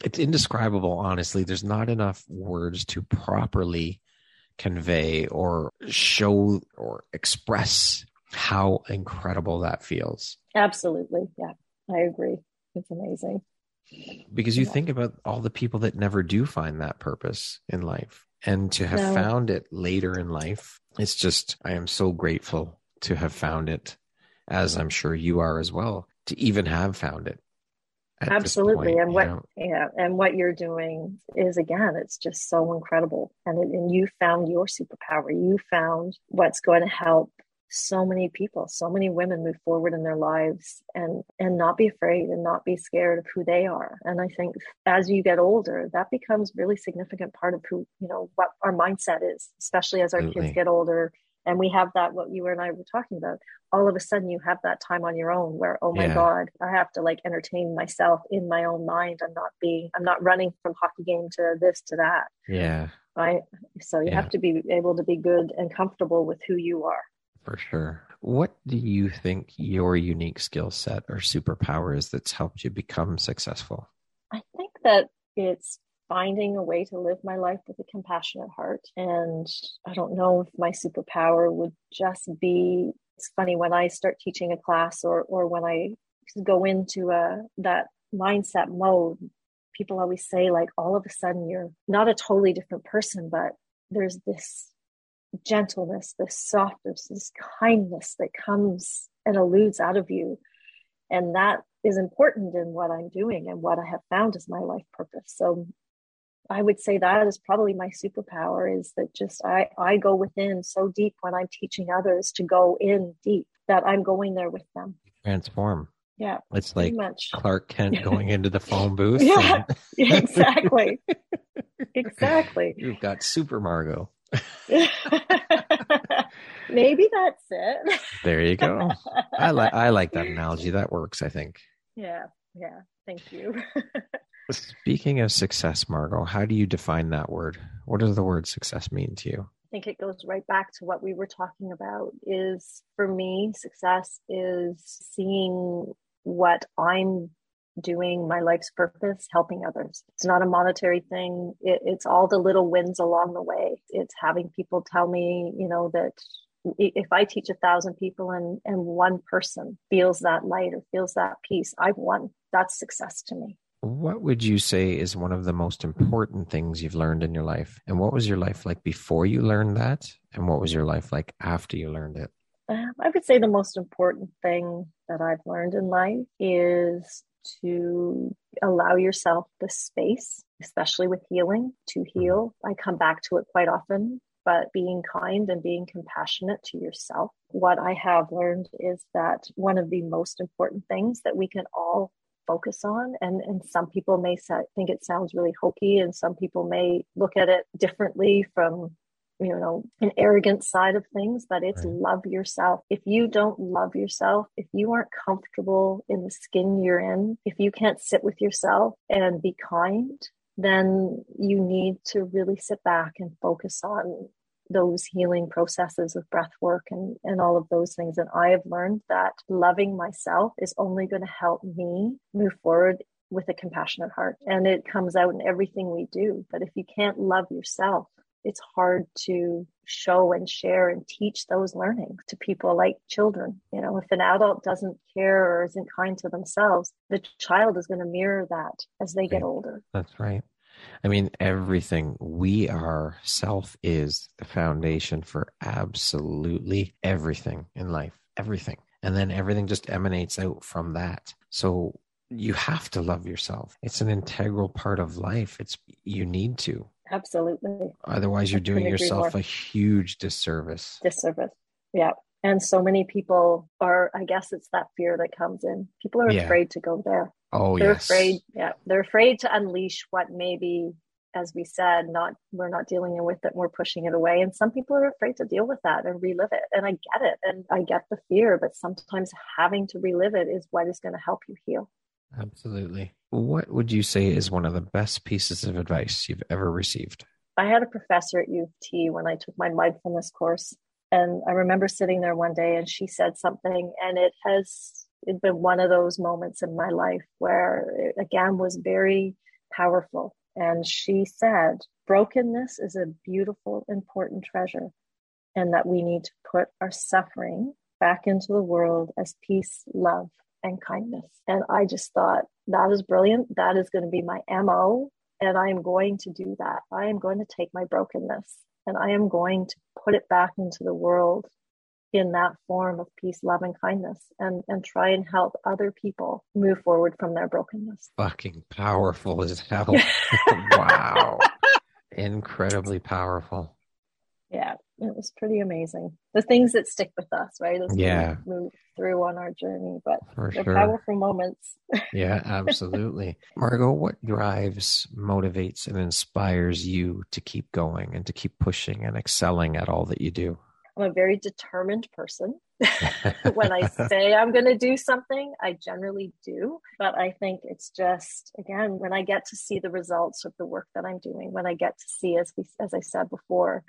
it's indescribable, honestly. There's not enough words to properly convey or show or express how incredible that feels. Absolutely. Yeah, I agree. It's amazing. Because you yeah. think about all the people that never do find that purpose in life. And to have no. found it later in life, it's just, I am so grateful to have found it, as I'm sure you are as well, to even have found it absolutely point, and what know? yeah and what you're doing is again it's just so incredible and it, and you found your superpower you found what's going to help so many people so many women move forward in their lives and and not be afraid and not be scared of who they are. And i think as you get older that becomes really significant part of who you know what our mindset is especially as our absolutely. kids get older. And we have that what you and i were talking about. All of a sudden you have that time on your own where oh my yeah. god i have to like entertain myself in my own mind i'm not being i'm not running from hockey game to this to that. Yeah. Right? So you yeah. have to be able to be good and comfortable with who you are for sure what do you think your unique skill set or superpower is that's helped you become successful i think that it's finding a way to live my life with a compassionate heart. And I don't know if my superpower would just be it's funny when I start teaching a class or or when I go into a that mindset mode, people always say like all of a sudden you're not a totally different person, but there's this gentleness, this softness, this kindness that comes and eludes out of you. And that is important in what I'm doing and what I have found as my life purpose. So I would say that is probably my superpower is that just I, I go within so deep when I'm teaching others to go in deep that I'm going there with them. Transform. Yeah. It's like much. Clark Kent going into the phone booth. yeah, and... exactly. exactly. You've got Super Margot. Maybe that's it. there you go. I like I like that analogy. That works, I think. Yeah. Yeah. Thank you. Speaking of success, Margot, how do you define that word? What does the word success mean to you? I think it goes right back to what we were talking about is for me success is seeing what I'm doing my life's purpose, helping others. It's not a monetary thing. It, it's all the little wins along the way. It's having people tell me, you know, that if I teach a thousand people and, and one person feels that light or feels that peace, I've won. That's success to me. What would you say is one of the most important things you've learned in your life? And what was your life like before you learned that? And what was your life like after you learned it? Um, I would say the most important thing that I've learned in life is to allow yourself the space, especially with healing, to mm-hmm. heal. I come back to it quite often, but being kind and being compassionate to yourself. What I have learned is that one of the most important things that we can all focus on and and some people may say, think it sounds really hokey and some people may look at it differently from you know an arrogant side of things but it's right. love yourself if you don't love yourself if you aren't comfortable in the skin you're in if you can't sit with yourself and be kind then you need to really sit back and focus on those healing processes of breath work and, and all of those things. And I have learned that loving myself is only going to help me move forward with a compassionate heart. And it comes out in everything we do. But if you can't love yourself, it's hard to show and share and teach those learnings to people like children. You know, if an adult doesn't care or isn't kind to themselves, the child is going to mirror that as they get older. That's right. I mean, everything we are, self is the foundation for absolutely everything in life, everything. And then everything just emanates out from that. So you have to love yourself. It's an integral part of life. It's, you need to. Absolutely. Otherwise, you're doing yourself a huge disservice. Disservice. Yeah. And so many people are, I guess it's that fear that comes in. People are yeah. afraid to go there. Oh, they're yes. afraid. Yeah. They're afraid to unleash what maybe, as we said, not, we're not dealing with it. We're pushing it away. And some people are afraid to deal with that and relive it. And I get it. And I get the fear, but sometimes having to relive it is what is going to help you heal. Absolutely. What would you say is one of the best pieces of advice you've ever received? I had a professor at U of T when I took my mindfulness course. And I remember sitting there one day and she said something, and it has been one of those moments in my life where it again was very powerful. And she said, brokenness is a beautiful, important treasure, and that we need to put our suffering back into the world as peace, love, and kindness. And I just thought, that is brilliant. That is going to be my MO. And I am going to do that. I am going to take my brokenness and I am going to put it back into the world in that form of peace, love, and kindness and, and try and help other people move forward from their brokenness. Fucking powerful as hell. wow. Incredibly powerful. Yeah, it was pretty amazing. The things that stick with us, right? As yeah. move through on our journey, but For sure. powerful moments. yeah, absolutely. Margot, what drives, motivates, and inspires you to keep going and to keep pushing and excelling at all that you do? I'm a very determined person. when I say I'm going to do something, I generally do. But I think it's just, again, when I get to see the results of the work that I'm doing, when I get to see, as we, as I said before,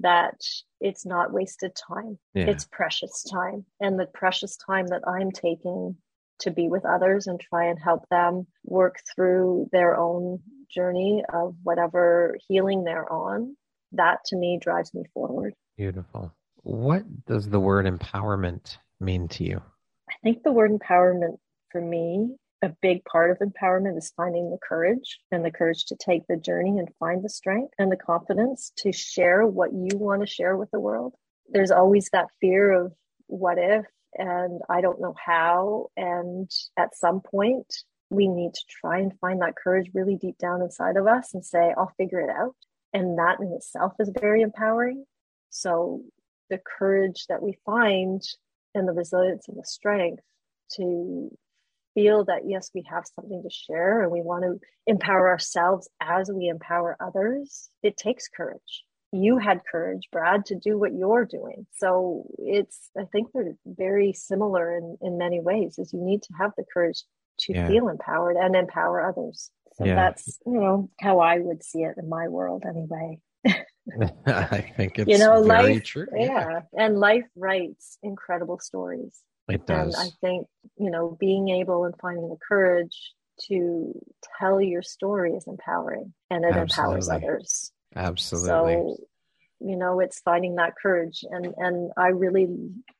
that it's not wasted time. Yeah. It's precious time. And the precious time that I'm taking to be with others and try and help them work through their own journey of whatever healing they're on, that to me drives me forward. Beautiful. What does the word empowerment mean to you? I think the word empowerment for me a big part of empowerment is finding the courage and the courage to take the journey and find the strength and the confidence to share what you want to share with the world. There's always that fear of what if and I don't know how. And at some point, we need to try and find that courage really deep down inside of us and say, I'll figure it out. And that in itself is very empowering. So the courage that we find and the resilience and the strength to feel that yes, we have something to share and we want to empower ourselves as we empower others, it takes courage. You had courage, Brad, to do what you're doing. So it's, I think they're very similar in, in many ways, is you need to have the courage to yeah. feel empowered and empower others. So yeah. that's, you know, how I would see it in my world anyway. I think it's you know, life, true. Yeah. yeah. And life writes incredible stories. It does. And I think, you know, being able and finding the courage to tell your story is empowering and it Absolutely. empowers others. Absolutely. So, you know, it's finding that courage and and I really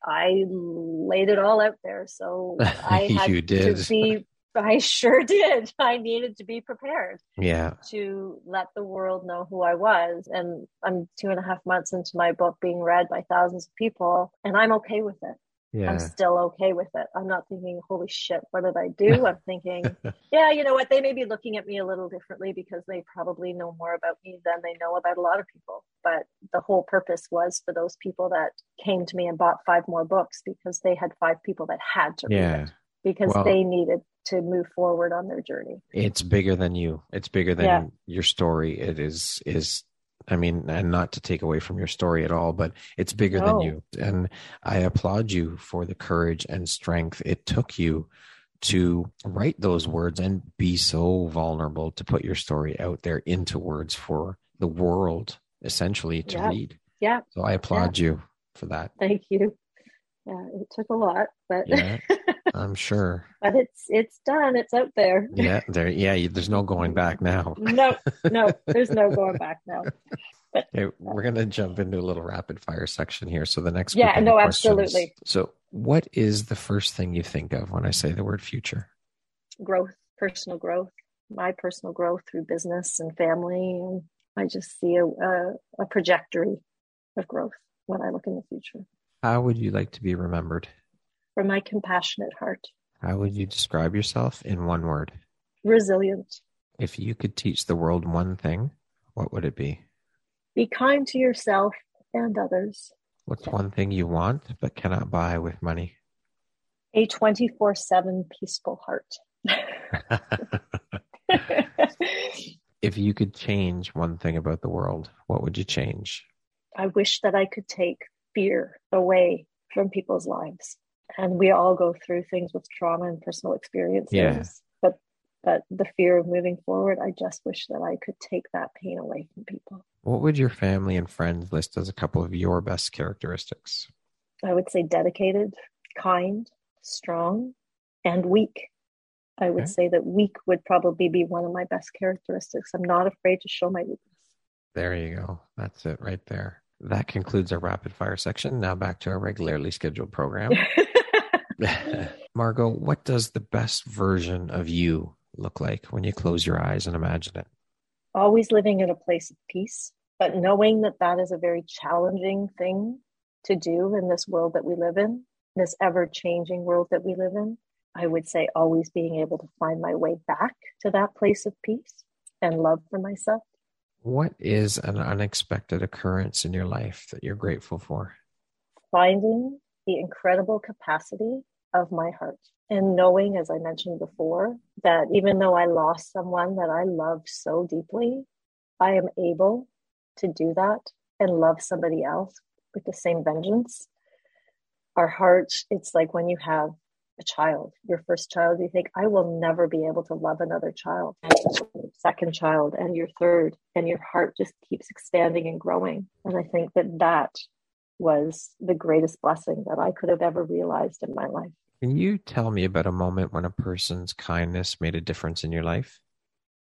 I laid it all out there. So I had you did. to be I sure did. I needed to be prepared. Yeah. To let the world know who I was. And I'm two and a half months into my book being read by thousands of people, and I'm okay with it. Yeah. I'm still okay with it. I'm not thinking, holy shit, what did I do? I'm thinking, yeah, you know what? They may be looking at me a little differently because they probably know more about me than they know about a lot of people. But the whole purpose was for those people that came to me and bought five more books because they had five people that had to yeah. read it because well, they needed to move forward on their journey. It's bigger than you. It's bigger than yeah. your story. It is is I mean, and not to take away from your story at all, but it's bigger no. than you. And I applaud you for the courage and strength it took you to write those words and be so vulnerable to put your story out there into words for the world essentially to yeah. read. Yeah. So I applaud yeah. you for that. Thank you. Yeah, it took a lot, but yeah. I'm sure. but it's it's done. It's out there. Yeah, there. Yeah, there's no going back now. no, no, there's no going back now. But, okay, we're gonna jump into a little rapid fire section here. So the next, yeah, no, absolutely. So, what is the first thing you think of when I say the word future? Growth, personal growth, my personal growth through business and family, and I just see a, a, a trajectory of growth when I look in the future. How would you like to be remembered? For my compassionate heart. How would you describe yourself in one word? Resilient. If you could teach the world one thing, what would it be? Be kind to yourself and others. What's one thing you want but cannot buy with money? A 24 7 peaceful heart. if you could change one thing about the world, what would you change? I wish that I could take fear away from people's lives and we all go through things with trauma and personal experiences yeah. but but the fear of moving forward i just wish that i could take that pain away from people what would your family and friends list as a couple of your best characteristics i would say dedicated kind strong and weak i would okay. say that weak would probably be one of my best characteristics i'm not afraid to show my weakness there you go that's it right there that concludes our rapid fire section. Now back to our regularly scheduled program. Margot, what does the best version of you look like when you close your eyes and imagine it? Always living in a place of peace, but knowing that that is a very challenging thing to do in this world that we live in, this ever changing world that we live in. I would say always being able to find my way back to that place of peace and love for myself. What is an unexpected occurrence in your life that you're grateful for? Finding the incredible capacity of my heart and knowing, as I mentioned before, that even though I lost someone that I loved so deeply, I am able to do that and love somebody else with the same vengeance. Our heart, it's like when you have a child, your first child, you think, I will never be able to love another child, second child, and your third, and your heart just keeps expanding and growing. And I think that that was the greatest blessing that I could have ever realized in my life. Can you tell me about a moment when a person's kindness made a difference in your life?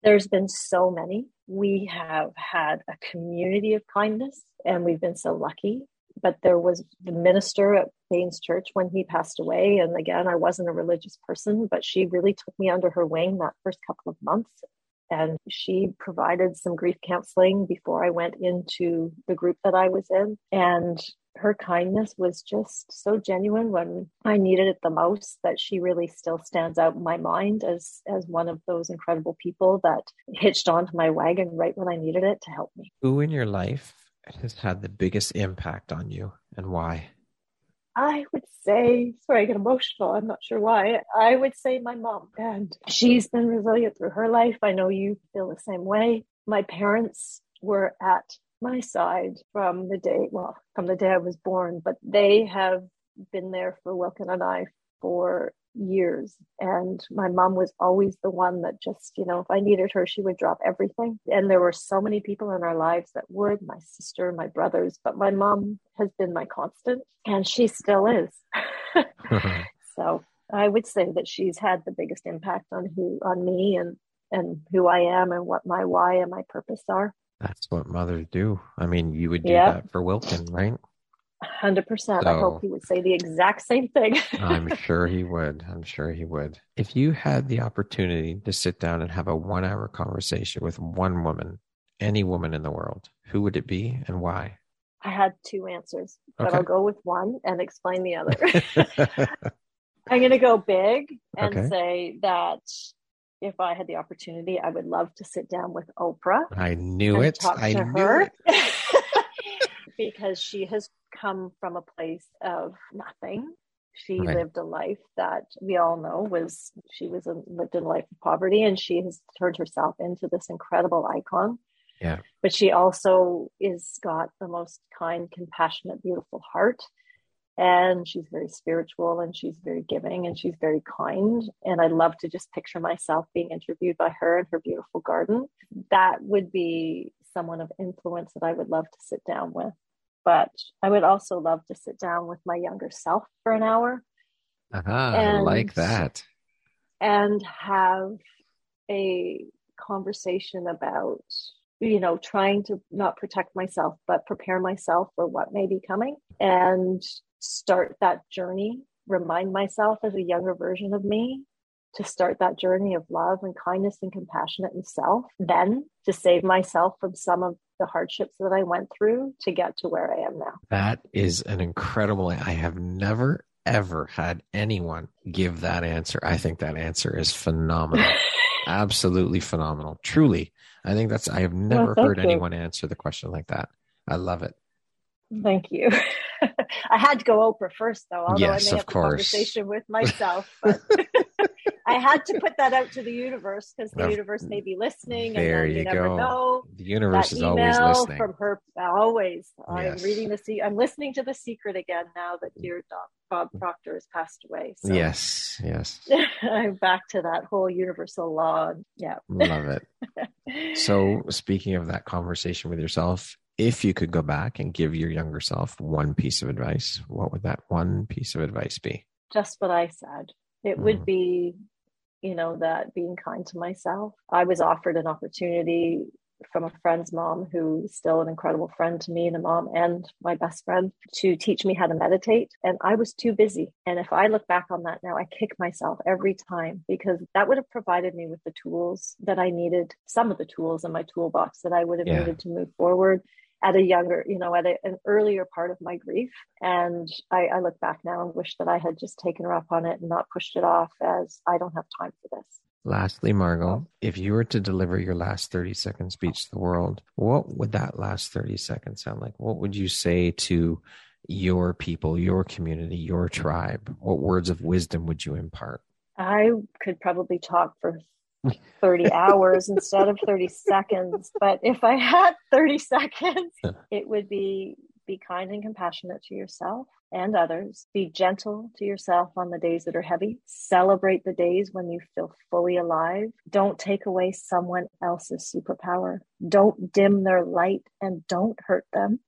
There's been so many. We have had a community of kindness, and we've been so lucky. But there was the minister at Bain's Church when he passed away. And again, I wasn't a religious person, but she really took me under her wing that first couple of months. And she provided some grief counseling before I went into the group that I was in. And her kindness was just so genuine when I needed it the most that she really still stands out in my mind as as one of those incredible people that hitched onto my wagon right when I needed it to help me. Who in your life has had the biggest impact on you and why? I would say, sorry, I get emotional. I'm not sure why. I would say my mom, and she's been resilient through her life. I know you feel the same way. My parents were at my side from the day, well, from the day I was born, but they have been there for Wilkin and I for years. And my mom was always the one that just, you know, if I needed her, she would drop everything. And there were so many people in our lives that would my sister, my brothers, but my mom has been my constant and she still is. so I would say that she's had the biggest impact on who on me and and who I am and what my why and my purpose are. That's what mothers do. I mean, you would do yeah. that for Wilkin, right? Hundred percent. I hope he would say the exact same thing. I'm sure he would. I'm sure he would. If you had the opportunity to sit down and have a one hour conversation with one woman, any woman in the world, who would it be and why? I had two answers, but okay. I'll go with one and explain the other. I'm going to go big and okay. say that if I had the opportunity, I would love to sit down with Oprah. I knew it. I knew her. it. Because she has come from a place of nothing. She right. lived a life that we all know was she was a, lived a life of poverty, and she has turned herself into this incredible icon. Yeah. But she also is got the most kind, compassionate, beautiful heart. And she's very spiritual and she's very giving and she's very kind. And I love to just picture myself being interviewed by her in her beautiful garden. That would be someone of influence that I would love to sit down with but I would also love to sit down with my younger self for an hour. Uh-huh, and, like that. And have a conversation about, you know, trying to not protect myself, but prepare myself for what may be coming and start that journey. Remind myself as a younger version of me to start that journey of love and kindness and compassion and self, then to save myself from some of the hardships that I went through to get to where I am now. That is an incredible, I have never ever had anyone give that answer. I think that answer is phenomenal. Absolutely phenomenal. Truly. I think that's, I have never well, heard you. anyone answer the question like that. I love it. Thank you. I had to go Oprah first, though. Although yes, I may have course. a conversation with myself, but I had to put that out to the universe because the universe may be listening. There and you, you never go. Know. The universe is always listening. From her, always. Yes. I'm reading the. I'm listeing to the secret again now that dear Bob Proctor has passed away. So yes, yes. I'm back to that whole universal law. Yeah, love it. so, speaking of that conversation with yourself, if you could go back and give your younger self one piece of advice, what would that one piece of advice be? Just what I said. It mm. would be, you know, that being kind to myself. I was offered an opportunity from a friend's mom who's still an incredible friend to me and a mom and my best friend to teach me how to meditate and i was too busy and if i look back on that now i kick myself every time because that would have provided me with the tools that i needed some of the tools in my toolbox that i would have yeah. needed to move forward at a younger, you know, at a, an earlier part of my grief. And I, I look back now and wish that I had just taken her up on it and not pushed it off as I don't have time for this. Lastly, Margot, oh. if you were to deliver your last 30 second speech to the world, what would that last 30 seconds sound like? What would you say to your people, your community, your tribe? What words of wisdom would you impart? I could probably talk for 30 hours instead of 30 seconds. But if I had 30 seconds, it would be be kind and compassionate to yourself and others. Be gentle to yourself on the days that are heavy. Celebrate the days when you feel fully alive. Don't take away someone else's superpower. Don't dim their light and don't hurt them.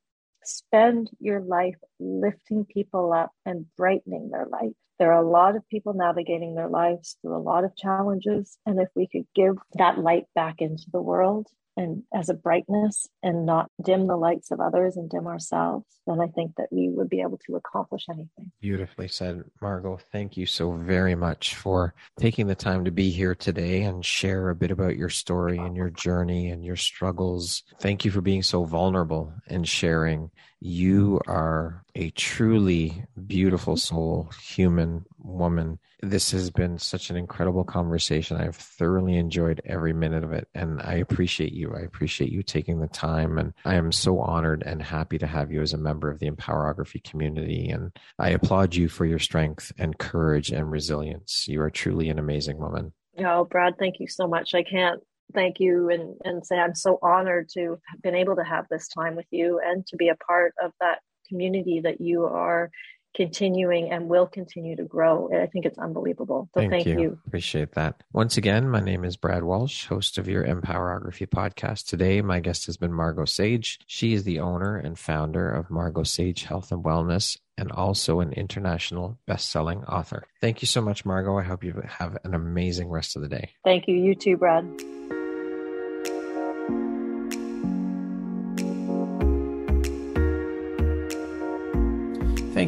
Spend your life lifting people up and brightening their light. There are a lot of people navigating their lives through a lot of challenges. And if we could give that light back into the world and as a brightness and not dim the lights of others and dim ourselves, then I think that we would be able to accomplish anything. Beautifully said, Margot. Thank you so very much for taking the time to be here today and share a bit about your story and your journey and your struggles. Thank you for being so vulnerable and sharing you are a truly beautiful soul, human woman. This has been such an incredible conversation. I've thoroughly enjoyed every minute of it. And I appreciate you. I appreciate you taking the time. And I am so honored and happy to have you as a member of the Empowerography community. And I applaud you for your strength and courage and resilience. You are truly an amazing woman. Oh, Brad, thank you so much. I can't thank you and, and say I'm so honored to have been able to have this time with you and to be a part of that community that you are continuing and will continue to grow. I think it's unbelievable. So thank, thank you. you. Appreciate that. Once again, my name is Brad Walsh, host of your Empowerography podcast. Today, my guest has been Margot Sage. She is the owner and founder of Margot Sage Health and Wellness and also an international best-selling author. Thank you so much, Margot. I hope you have an amazing rest of the day. Thank you. You too, Brad.